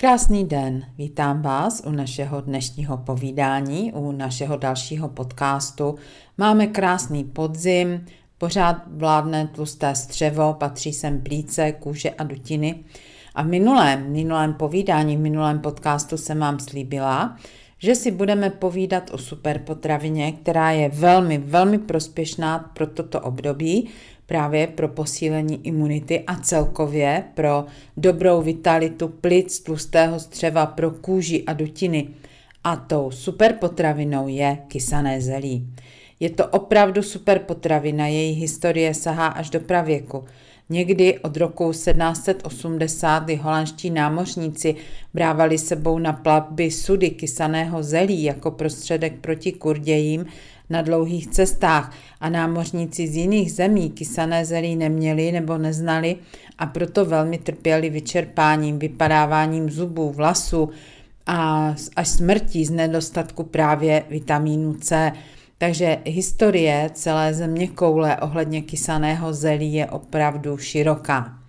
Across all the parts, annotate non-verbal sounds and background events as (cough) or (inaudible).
Krásný den, vítám vás u našeho dnešního povídání, u našeho dalšího podcastu. Máme krásný podzim, pořád vládne tlusté střevo, patří sem plíce, kůže a dutiny. A v minulém, minulém povídání, v minulém podcastu jsem vám slíbila, že si budeme povídat o superpotravině, která je velmi, velmi prospěšná pro toto období, právě pro posílení imunity a celkově pro dobrou vitalitu plic, tlustého střeva, pro kůži a dutiny. A tou superpotravinou je kysané zelí. Je to opravdu superpotravina, její historie sahá až do pravěku. Někdy od roku 1780 holandští námořníci brávali sebou na plavby sudy kysaného zelí jako prostředek proti kurdějím na dlouhých cestách a námořníci z jiných zemí kysané zelí neměli nebo neznali a proto velmi trpěli vyčerpáním, vypadáváním zubů, vlasů a až smrtí z nedostatku právě vitamínu C. Takže historie celé země koule ohledně kysaného zelí je opravdu široká.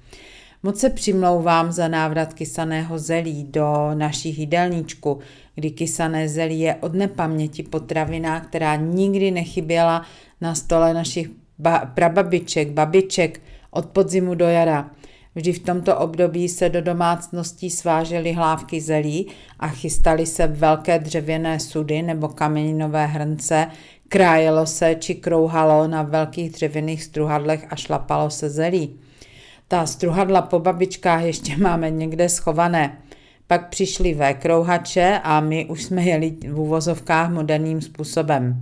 Moc se přimlouvám za návrat kysaného zelí do našich jídelníčku, kdy kysané zelí je od nepaměti potravina, která nikdy nechyběla na stole našich ba- prababiček, babiček od podzimu do jara. Vždy v tomto období se do domácností svážely hlávky zelí a chystaly se velké dřevěné sudy nebo kameninové hrnce, krájelo se či krouhalo na velkých dřevěných struhadlech a šlapalo se zelí. Ta struhadla po babičkách ještě máme někde schované. Pak přišly ve krouhače a my už jsme jeli v uvozovkách moderním způsobem.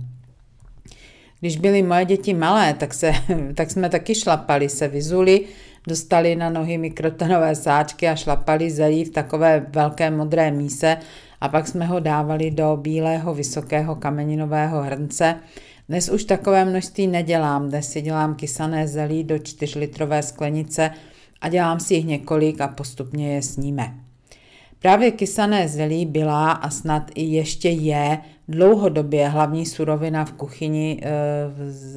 Když byly moje děti malé, tak, se, (laughs) tak jsme taky šlapali, se vyzuli, dostali na nohy mikrotonové sáčky a šlapali zelí v takové velké modré míse a pak jsme ho dávali do bílého vysokého kameninového hrnce. Dnes už takové množství nedělám, dnes si dělám kysané zelí do 4-litrové sklenice a dělám si jich několik a postupně je sníme. Právě kysané zelí byla a snad i ještě je dlouhodobě hlavní surovina v kuchyni, eh,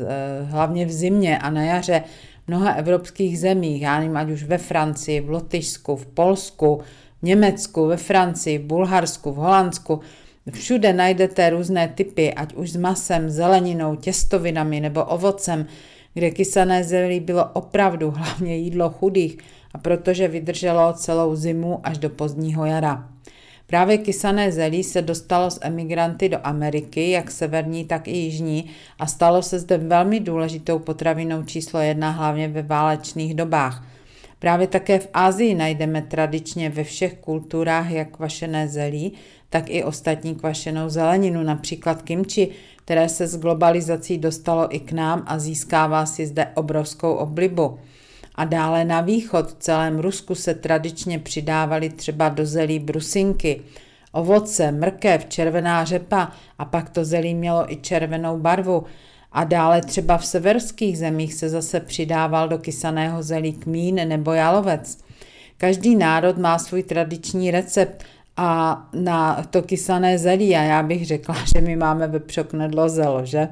eh, hlavně v zimě a na jaře v mnoha evropských zemích, já nevím, ať už ve Francii, v Lotyšsku, v Polsku, v Německu, ve Francii, v Bulharsku, v Holandsku. Všude najdete různé typy, ať už s masem, zeleninou, těstovinami nebo ovocem, kde kysané zelí bylo opravdu hlavně jídlo chudých a protože vydrželo celou zimu až do pozdního jara. Právě kysané zelí se dostalo z emigranty do Ameriky, jak severní, tak i jižní, a stalo se zde velmi důležitou potravinou číslo jedna, hlavně ve válečných dobách. Právě také v Asii najdeme tradičně ve všech kulturách jak kvašené zelí, tak i ostatní kvašenou zeleninu, například kimči, které se s globalizací dostalo i k nám a získává si zde obrovskou oblibu. A dále na východ v celém Rusku se tradičně přidávaly třeba do zelí brusinky, ovoce, mrkev, červená řepa a pak to zelí mělo i červenou barvu. A dále třeba v severských zemích se zase přidával do kysaného zelí kmín nebo jalovec. Každý národ má svůj tradiční recept a na to kysané zelí a já bych řekla, (laughs) že my máme vepřok nedlo zelo, že?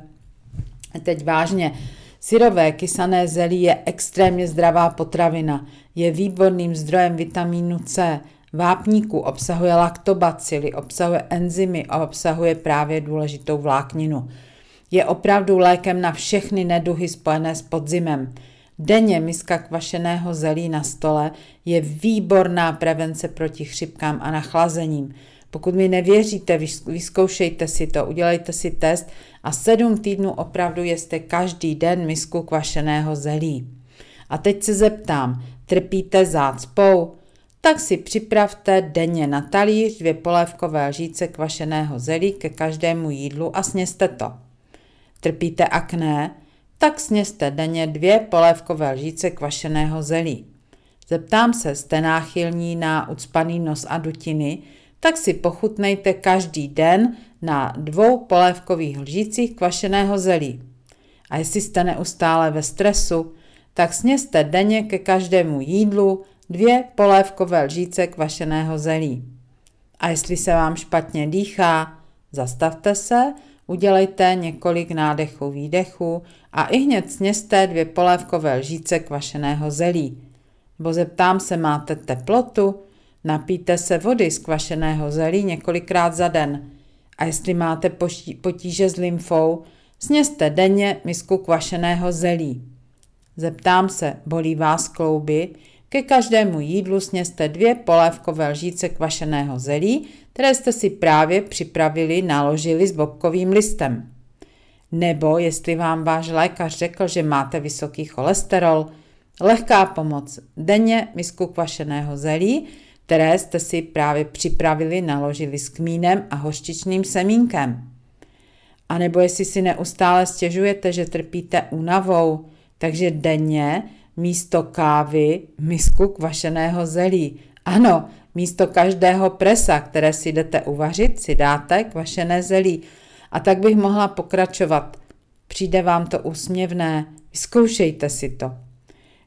Teď vážně, Syrové kysané zelí je extrémně zdravá potravina. Je výborným zdrojem vitamínu C. Vápníku obsahuje laktobacily, obsahuje enzymy a obsahuje právě důležitou vlákninu. Je opravdu lékem na všechny neduhy spojené s podzimem. Denně miska kvašeného zelí na stole je výborná prevence proti chřipkám a nachlazením. Pokud mi nevěříte, vyzkoušejte si to, udělejte si test a sedm týdnů opravdu jeste každý den misku kvašeného zelí. A teď se zeptám, trpíte zácpou? Tak si připravte denně na talíř dvě polévkové lžíce kvašeného zelí ke každému jídlu a sněste to. Trpíte akné? Tak sněste denně dvě polévkové lžíce kvašeného zelí. Zeptám se, jste náchylní na ucpaný nos a dutiny, tak si pochutnejte každý den na dvou polévkových lžících kvašeného zelí. A jestli jste neustále ve stresu, tak sněste denně ke každému jídlu dvě polévkové lžíce kvašeného zelí. A jestli se vám špatně dýchá, zastavte se, udělejte několik nádechů, výdechů a i hned sněste dvě polévkové lžíce kvašeného zelí. Bo zeptám se, máte teplotu? Napijte se vody z kvašeného zelí několikrát za den. A jestli máte potíže s lymfou, sněste denně misku kvašeného zelí. Zeptám se, bolí vás klouby? Ke každému jídlu sněste dvě polévkové lžíce kvašeného zelí, které jste si právě připravili, naložili s bobkovým listem. Nebo jestli vám váš lékař řekl, že máte vysoký cholesterol, lehká pomoc. Denně misku kvašeného zelí, které jste si právě připravili, naložili s kmínem a hořčičným semínkem. A nebo jestli si neustále stěžujete, že trpíte únavou, takže denně místo kávy misku kvašeného zelí. Ano, místo každého presa, které si jdete uvařit, si dáte kvašené zelí. A tak bych mohla pokračovat. Přijde vám to úsměvné, vyzkoušejte si to.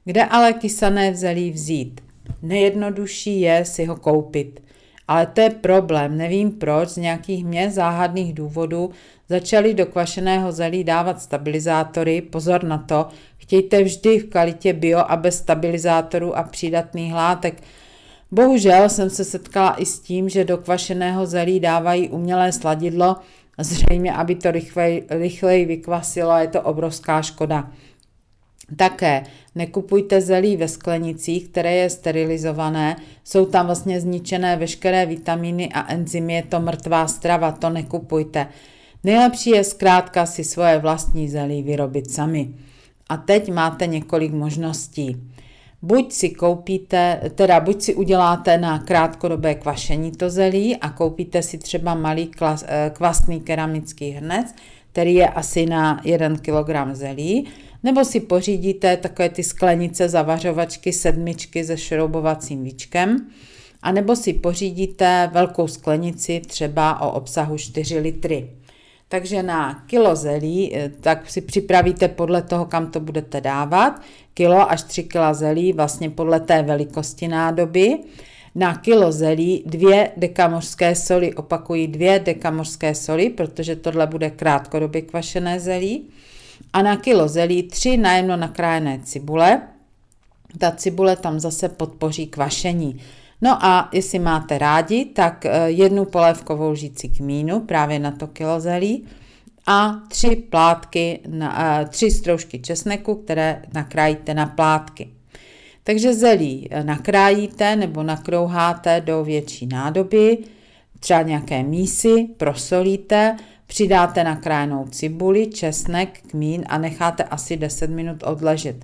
Kde ale kysané zelí vzít? Nejjednodušší je si ho koupit. Ale to je problém, nevím proč, z nějakých mě záhadných důvodů začali do kvašeného zelí dávat stabilizátory, pozor na to, chtějte vždy v kvalitě bio a bez stabilizátorů a přídatných látek. Bohužel jsem se setkala i s tím, že do kvašeného zelí dávají umělé sladidlo, zřejmě, aby to rychlej, rychleji vykvasilo, je to obrovská škoda. Také nekupujte zelí ve sklenicích, které je sterilizované, jsou tam vlastně zničené veškeré vitamíny a enzymy, je to mrtvá strava, to nekupujte. Nejlepší je zkrátka si svoje vlastní zelí vyrobit sami. A teď máte několik možností. Buď si koupíte, teda buď si uděláte na krátkodobé kvašení to zelí a koupíte si třeba malý eh, kvasný keramický hrnec, který je asi na 1 kg zelí, nebo si pořídíte takové ty sklenice zavařovačky sedmičky se šroubovacím víčkem, a nebo si pořídíte velkou sklenici třeba o obsahu 4 litry. Takže na kilo zelí, eh, tak si připravíte podle toho, kam to budete dávat, kilo až 3 kg zelí, vlastně podle té velikosti nádoby. Na kilo zelí dvě dekamořské soli, opakují dvě dekamořské soli, protože tohle bude krátkodobě kvašené zelí. A na kilo zelí tři najemno nakrájené cibule. Ta cibule tam zase podpoří kvašení. No a jestli máte rádi, tak eh, jednu polévkovou lžíci kmínu právě na to kilo zelí a tři plátky, na, eh, tři stroužky česneku, které nakrájíte na plátky. Takže zelí eh, nakrájíte nebo nakrouháte do větší nádoby, třeba nějaké mísy, prosolíte, přidáte nakrájenou cibuli, česnek, kmín a necháte asi 10 minut odležet.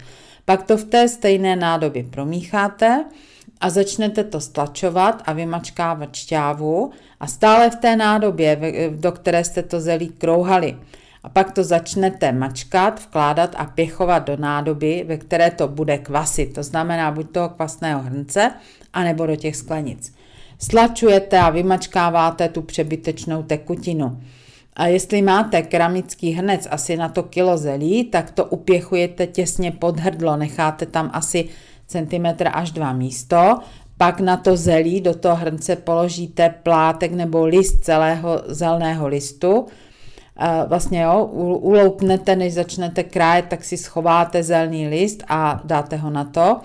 Pak to v té stejné nádobě promícháte a začnete to stlačovat a vymačkávat šťávu a stále v té nádobě, do které jste to zelí krouhali. A pak to začnete mačkat, vkládat a pěchovat do nádoby, ve které to bude kvasit. To znamená buď toho kvasného hrnce, anebo do těch sklenic. Stlačujete a vymačkáváte tu přebytečnou tekutinu. A jestli máte keramický hrnec asi na to kilo zelí, tak to upěchujete těsně pod hrdlo, necháte tam asi centimetr až dva místo, pak na to zelí do toho hrnce položíte plátek nebo list celého zeleného listu. Vlastně jo, uloupnete, než začnete krájet, tak si schováte zelený list a dáte ho na to.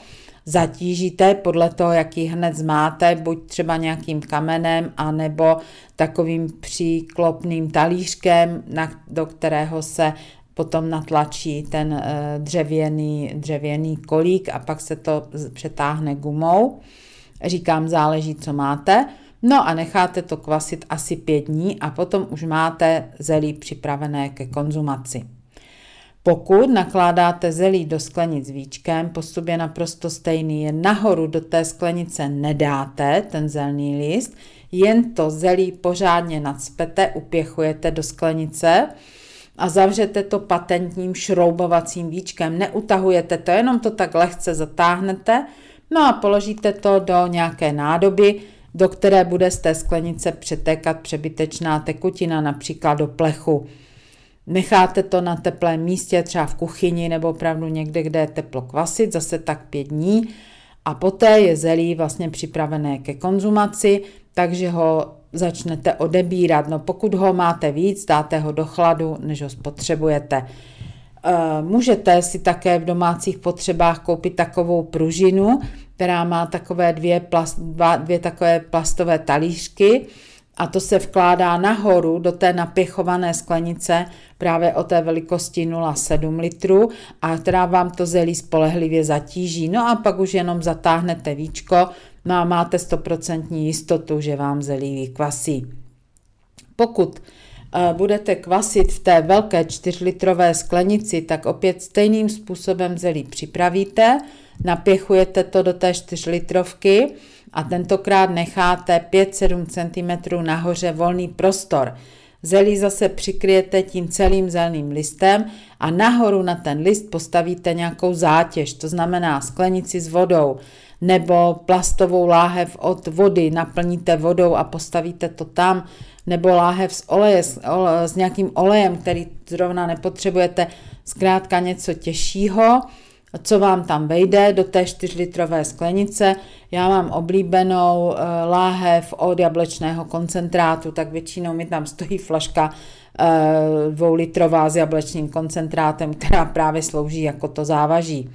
Zatížíte podle toho, jaký hned máte, buď třeba nějakým kamenem, anebo takovým příklopným talířkem, na, do kterého se potom natlačí ten eh, dřevěný, dřevěný kolík a pak se to přetáhne gumou. Říkám, záleží, co máte. No a necháte to kvasit asi pět dní a potom už máte zelí připravené ke konzumaci. Pokud nakládáte zelí do sklenic víčkem, postup je naprosto stejný, jen nahoru do té sklenice nedáte ten zelený list, jen to zelí pořádně nadspete, upěchujete do sklenice, a zavřete to patentním šroubovacím víčkem. Neutahujete to, jenom to tak lehce zatáhnete, no a položíte to do nějaké nádoby, do které bude z té sklenice přetékat přebytečná tekutina, například do plechu. Necháte to na teplém místě, třeba v kuchyni nebo opravdu někde, kde je teplo kvasit, zase tak pět dní a poté je zelí vlastně připravené ke konzumaci, takže ho začnete odebírat. No pokud ho máte víc, dáte ho do chladu, než ho spotřebujete. Eh, můžete si také v domácích potřebách koupit takovou pružinu, která má takové dvě, plast, dva, dvě takové plastové talířky a to se vkládá nahoru do té napěchované sklenice právě o té velikosti 0,7 litru a která vám to zelí spolehlivě zatíží. No a pak už jenom zatáhnete víčko, no a máte 100% jistotu, že vám zelí vykvasí. Pokud budete kvasit v té velké 4-litrové sklenici, tak opět stejným způsobem zelí připravíte, napěchujete to do té 4 litrovky a tentokrát necháte 5-7 cm nahoře volný prostor. Zelí zase přikryjete tím celým zeleným listem a nahoru na ten list postavíte nějakou zátěž, to znamená sklenici s vodou nebo plastovou láhev od vody, naplníte vodou a postavíte to tam, nebo láhev s, oleje, s, ole, s nějakým olejem, který zrovna nepotřebujete, zkrátka něco těžšího co vám tam vejde do té 4-litrové sklenice. Já mám oblíbenou uh, láhev od jablečného koncentrátu, tak většinou mi tam stojí flaška uh, dvoulitrová s jablečným koncentrátem, která právě slouží jako to závaží.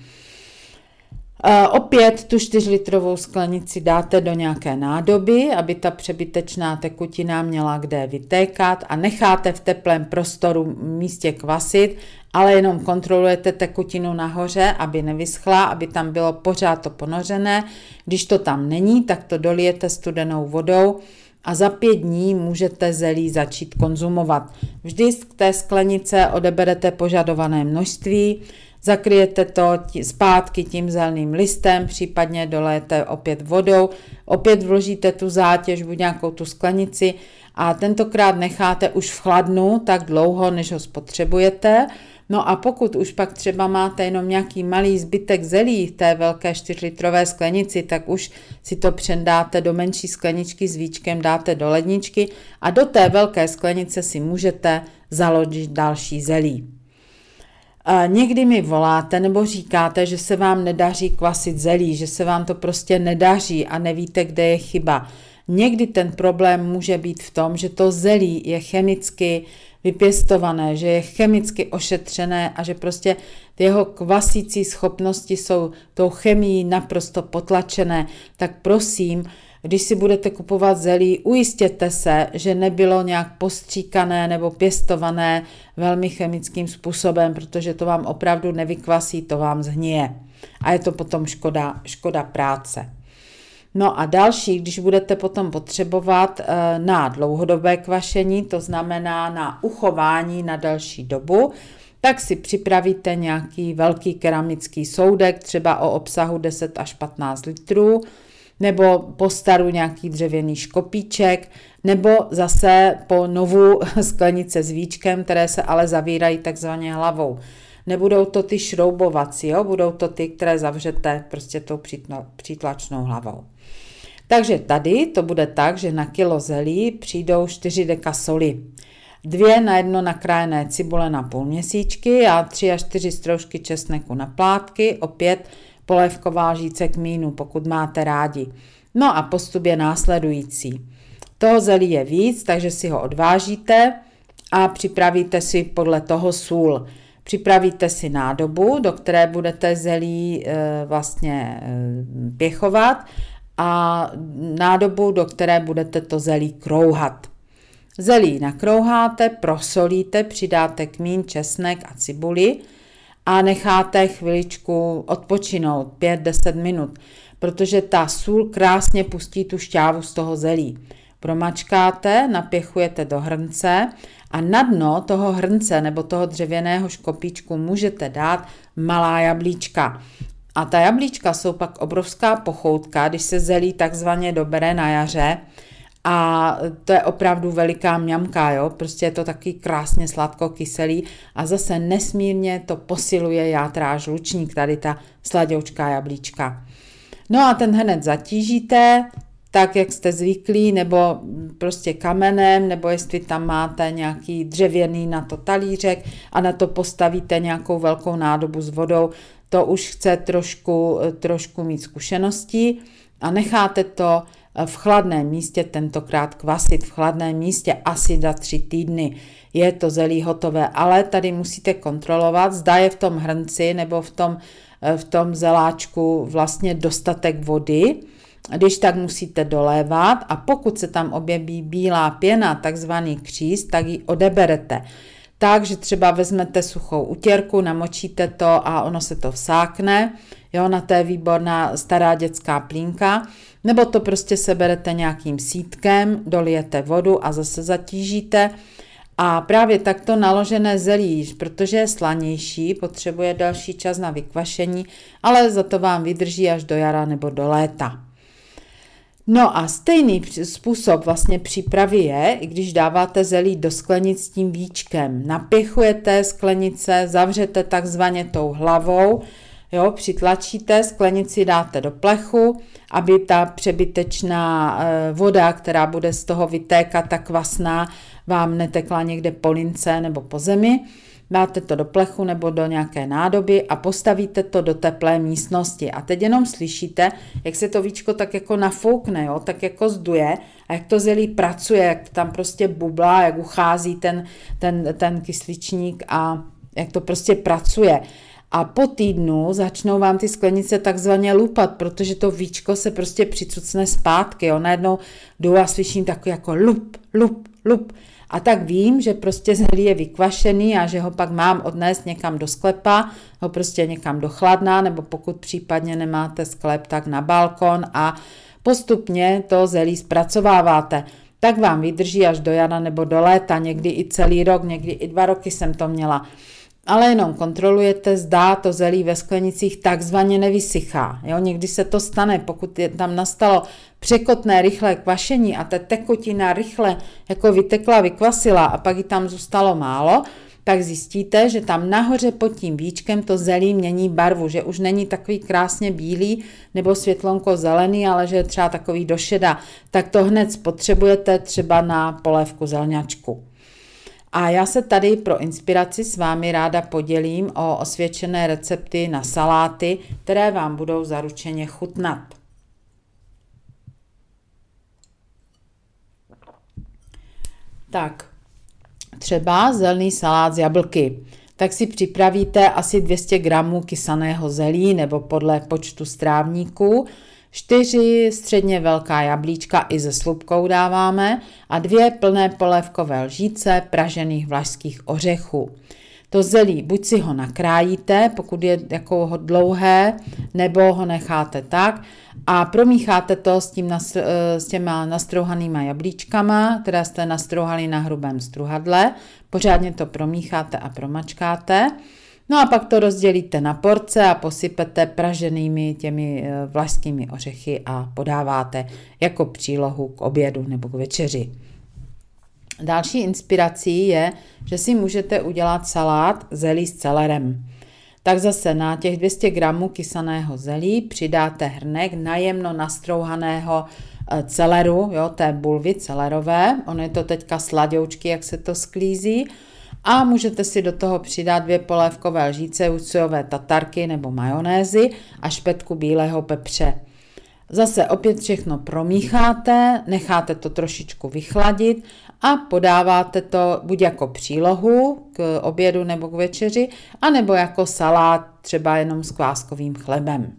Uh, opět tu 4-litrovou sklenici dáte do nějaké nádoby, aby ta přebytečná tekutina měla kde vytékat a necháte v teplém prostoru místě kvasit ale jenom kontrolujete tekutinu nahoře, aby nevyschla, aby tam bylo pořád to ponořené. Když to tam není, tak to dolijete studenou vodou a za pět dní můžete zelí začít konzumovat. Vždy z té sklenice odeberete požadované množství, zakryjete to zpátky tím zeleným listem, případně dolejete opět vodou, opět vložíte tu zátěž, buď nějakou tu sklenici a tentokrát necháte už v chladnu tak dlouho, než ho spotřebujete No a pokud už pak třeba máte jenom nějaký malý zbytek zelí v té velké 4-litrové sklenici, tak už si to přendáte do menší skleničky s víčkem, dáte do ledničky a do té velké sklenice si můžete založit další zelí. Někdy mi voláte nebo říkáte, že se vám nedaří kvasit zelí, že se vám to prostě nedaří a nevíte, kde je chyba. Někdy ten problém může být v tom, že to zelí je chemicky vypěstované, že je chemicky ošetřené a že prostě ty jeho kvasící schopnosti jsou tou chemií naprosto potlačené, tak prosím, když si budete kupovat zelí, ujistěte se, že nebylo nějak postříkané nebo pěstované velmi chemickým způsobem, protože to vám opravdu nevykvasí, to vám zhnije. A je to potom škoda, škoda práce. No a další, když budete potom potřebovat eh, na dlouhodobé kvašení, to znamená na uchování na další dobu, tak si připravíte nějaký velký keramický soudek, třeba o obsahu 10 až 15 litrů, nebo po staru nějaký dřevěný škopíček, nebo zase po novou (laughs) sklenice s víčkem, které se ale zavírají takzvaně hlavou. Nebudou to ty šroubovací, jo? budou to ty, které zavřete prostě tou přítlačnou hlavou. Takže tady to bude tak, že na kilo zelí přijdou 4 deka soli. Dvě na jedno nakrájené cibule na půl měsíčky a tři až čtyři stroužky česneku na plátky, opět polévková žíce kmínu, pokud máte rádi. No a postup je následující. Toho zelí je víc, takže si ho odvážíte a připravíte si podle toho sůl. Připravíte si nádobu, do které budete zelí e, vlastně e, pěchovat a nádobu, do které budete to zelí krouhat. Zelí nakrouháte, prosolíte, přidáte kmín, česnek a cibuli a necháte chviličku odpočinout 5-10 minut, protože ta sůl krásně pustí tu šťávu z toho zelí. Promačkáte, napěchujete do hrnce a na dno toho hrnce nebo toho dřevěného škopíčku můžete dát malá jablíčka. A ta jablíčka jsou pak obrovská pochoutka, když se zelí takzvaně dobere na jaře. A to je opravdu veliká mňamka, jo? prostě je to taky krásně sladko-kyselý a zase nesmírně to posiluje játráž lučník, tady ta sladoučká jablíčka. No a ten hned zatížíte, tak, jak jste zvyklí, nebo prostě kamenem, nebo jestli tam máte nějaký dřevěný na to talířek a na to postavíte nějakou velkou nádobu s vodou, to už chce trošku, trošku mít zkušeností a necháte to v chladném místě, tentokrát kvasit v chladném místě asi za tři týdny. Je to zelí hotové, ale tady musíte kontrolovat, zda je v tom hrnci nebo v tom, v tom zeláčku vlastně dostatek vody. Když tak musíte dolévat a pokud se tam objeví bílá pěna, takzvaný kříz, tak ji odeberete. Takže třeba vezmete suchou utěrku, namočíte to a ono se to vsákne. Jo, na to je výborná stará dětská plínka. Nebo to prostě seberete nějakým sítkem, dolijete vodu a zase zatížíte. A právě takto naložené zelí, protože je slanější, potřebuje další čas na vykvašení, ale za to vám vydrží až do jara nebo do léta. No a stejný způsob vlastně přípravy je, když dáváte zelí do sklenic s tím víčkem. Napěchujete sklenice, zavřete takzvaně tou hlavou, jo, přitlačíte, sklenici dáte do plechu, aby ta přebytečná eh, voda, která bude z toho vytékat, tak kvasná, vám netekla někde po lince nebo po zemi dáte to do plechu nebo do nějaké nádoby a postavíte to do teplé místnosti. A teď jenom slyšíte, jak se to víčko tak jako nafoukne, jo? tak jako zduje a jak to zelí pracuje, jak tam prostě bublá, jak uchází ten, ten, ten kysličník a jak to prostě pracuje. A po týdnu začnou vám ty sklenice takzvaně lupat, protože to víčko se prostě přicucne zpátky. Jo? Najednou jdu a slyším takový jako lup, lup, lup. A tak vím, že prostě zelí je vykvašený a že ho pak mám odnést někam do sklepa, ho prostě někam do chladna, nebo pokud případně nemáte sklep, tak na balkon a postupně to zelí zpracováváte. Tak vám vydrží až do jara nebo do léta, někdy i celý rok, někdy i dva roky jsem to měla ale jenom kontrolujete, zdá to zelí ve sklenicích takzvaně nevysychá. Jo, někdy se to stane, pokud je tam nastalo překotné rychlé kvašení a ta tekutina rychle jako vytekla, vykvasila a pak ji tam zůstalo málo, tak zjistíte, že tam nahoře pod tím víčkem to zelí mění barvu, že už není takový krásně bílý nebo světlonko zelený, ale že je třeba takový došeda. Tak to hned spotřebujete třeba na polévku zelňačku. A já se tady pro inspiraci s vámi ráda podělím o osvědčené recepty na saláty, které vám budou zaručeně chutnat. Tak, třeba zelený salát z jablky. Tak si připravíte asi 200 gramů kysaného zelí nebo podle počtu strávníků, čtyři středně velká jablíčka i se slupkou dáváme a dvě plné polévkové lžíce pražených vlašských ořechů. To zelí buď si ho nakrájíte, pokud je jako dlouhé, nebo ho necháte tak a promícháte to s, tím s těma nastrouhanýma jablíčkama, které jste nastrouhali na hrubém struhadle. Pořádně to promícháte a promačkáte. No a pak to rozdělíte na porce a posypete praženými těmi eh, vlašskými ořechy a podáváte jako přílohu k obědu nebo k večeři. Další inspirací je, že si můžete udělat salát zelí s celerem. Tak zase na těch 200 gramů kysaného zelí přidáte hrnek najemno nastrouhaného eh, celeru, jo, té bulvy celerové. Ono je to teďka sladoučky, jak se to sklízí a můžete si do toho přidat dvě polévkové lžíce sojové tatarky nebo majonézy a špetku bílého pepře. Zase opět všechno promícháte, necháte to trošičku vychladit a podáváte to buď jako přílohu k obědu nebo k večeři, anebo jako salát třeba jenom s kváskovým chlebem.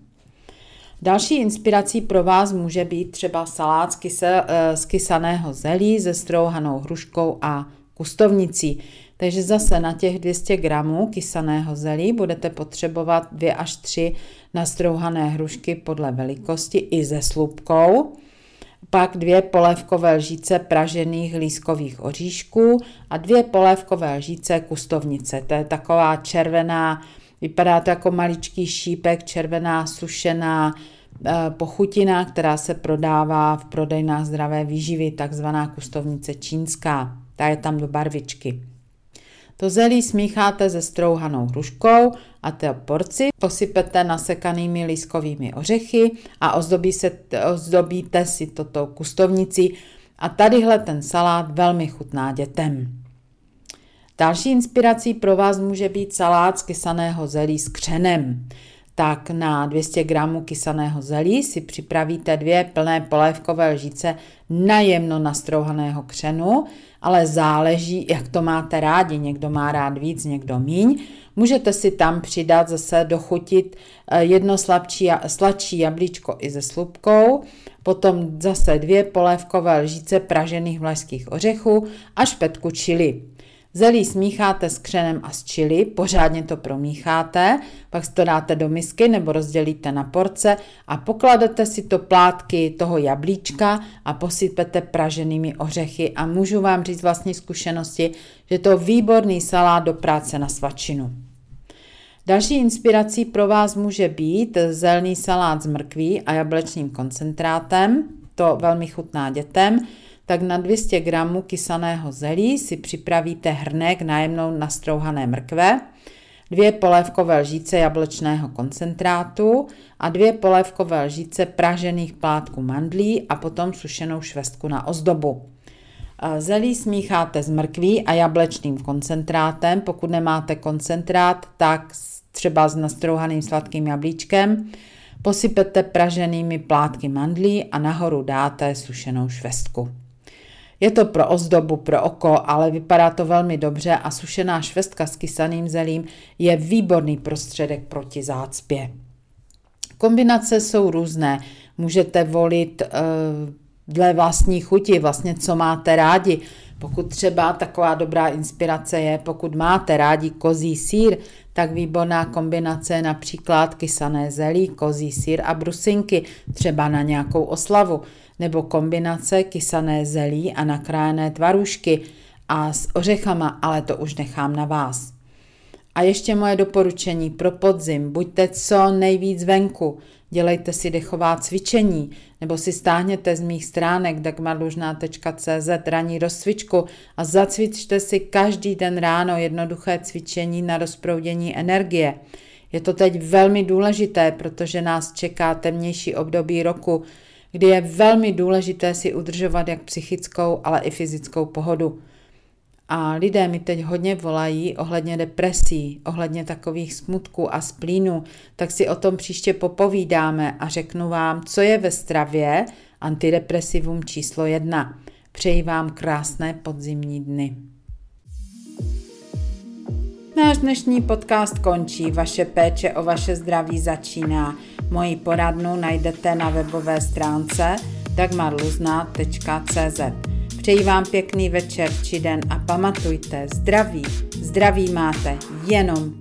Další inspirací pro vás může být třeba salát z, eh, z kysaného zelí se strouhanou hruškou a kustovnicí. Takže zase na těch 200 gramů kysaného zelí budete potřebovat 2 až 3 nastrouhané hrušky podle velikosti i se slupkou, pak dvě polévkové lžíce pražených lískových oříšků a dvě polévkové lžíce kustovnice. To je taková červená, vypadá to jako maličký šípek, červená sušená eh, pochutina, která se prodává v prodejnách zdravé výživy, takzvaná kustovnice čínská. Ta je tam do barvičky. To zelí smícháte se strouhanou hruškou a té porci posypete nasekanými lískovými ořechy a ozdobí se, ozdobíte si to tou kustovnicí a tadyhle ten salát velmi chutná dětem. Další inspirací pro vás může být salát z kysaného zelí s křenem tak na 200 gramů kysaného zelí si připravíte dvě plné polévkové lžíce najemno nastrouhaného křenu, ale záleží, jak to máte rádi. Někdo má rád víc, někdo míň. Můžete si tam přidat zase dochutit eh, jedno slabčí, sladší jablíčko i se slupkou, potom zase dvě polévkové lžíce pražených vlašských ořechů a špetku čili. Zelí smícháte s křenem a s čili, pořádně to promícháte, pak to dáte do misky nebo rozdělíte na porce a pokladete si to plátky toho jablíčka a posypete praženými ořechy a můžu vám říct vlastní zkušenosti, že to výborný salát do práce na svačinu. Další inspirací pro vás může být zelný salát s mrkví a jablečným koncentrátem, to velmi chutná dětem, tak na 200 gramů kysaného zelí si připravíte hrnek nájemnou nastrouhané mrkve, dvě polévkové lžíce jablečného koncentrátu a dvě polévkové lžíce pražených plátků mandlí a potom sušenou švestku na ozdobu. Zelí smícháte s mrkví a jablečným koncentrátem. Pokud nemáte koncentrát, tak třeba s nastrouhaným sladkým jablíčkem. Posypete praženými plátky mandlí a nahoru dáte sušenou švestku. Je to pro ozdobu, pro oko, ale vypadá to velmi dobře a sušená švestka s kysaným zelím je výborný prostředek proti zácpě. Kombinace jsou různé. Můžete volit uh, dle vlastní chuti, vlastně co máte rádi. Pokud třeba taková dobrá inspirace je, pokud máte rádi kozí sír, tak výborná kombinace je například kysané zelí, kozí sír a brusinky, třeba na nějakou oslavu nebo kombinace kysané zelí a nakrájené tvarušky a s ořechama, ale to už nechám na vás. A ještě moje doporučení pro podzim. Buďte co nejvíc venku. Dělejte si dechová cvičení, nebo si stáhněte z mých stránek dagmarlužná.cz ranní rozcvičku a zacvičte si každý den ráno jednoduché cvičení na rozproudění energie. Je to teď velmi důležité, protože nás čeká temnější období roku, kdy je velmi důležité si udržovat jak psychickou, ale i fyzickou pohodu. A lidé mi teď hodně volají ohledně depresí, ohledně takových smutků a splínů, tak si o tom příště popovídáme a řeknu vám, co je ve stravě antidepresivum číslo jedna. Přeji vám krásné podzimní dny. Náš dnešní podcast končí, vaše péče o vaše zdraví začíná. Moji poradnu najdete na webové stránce dagmarluzna.cz. Přeji vám pěkný večer či den a pamatujte, zdraví, zdraví máte jenom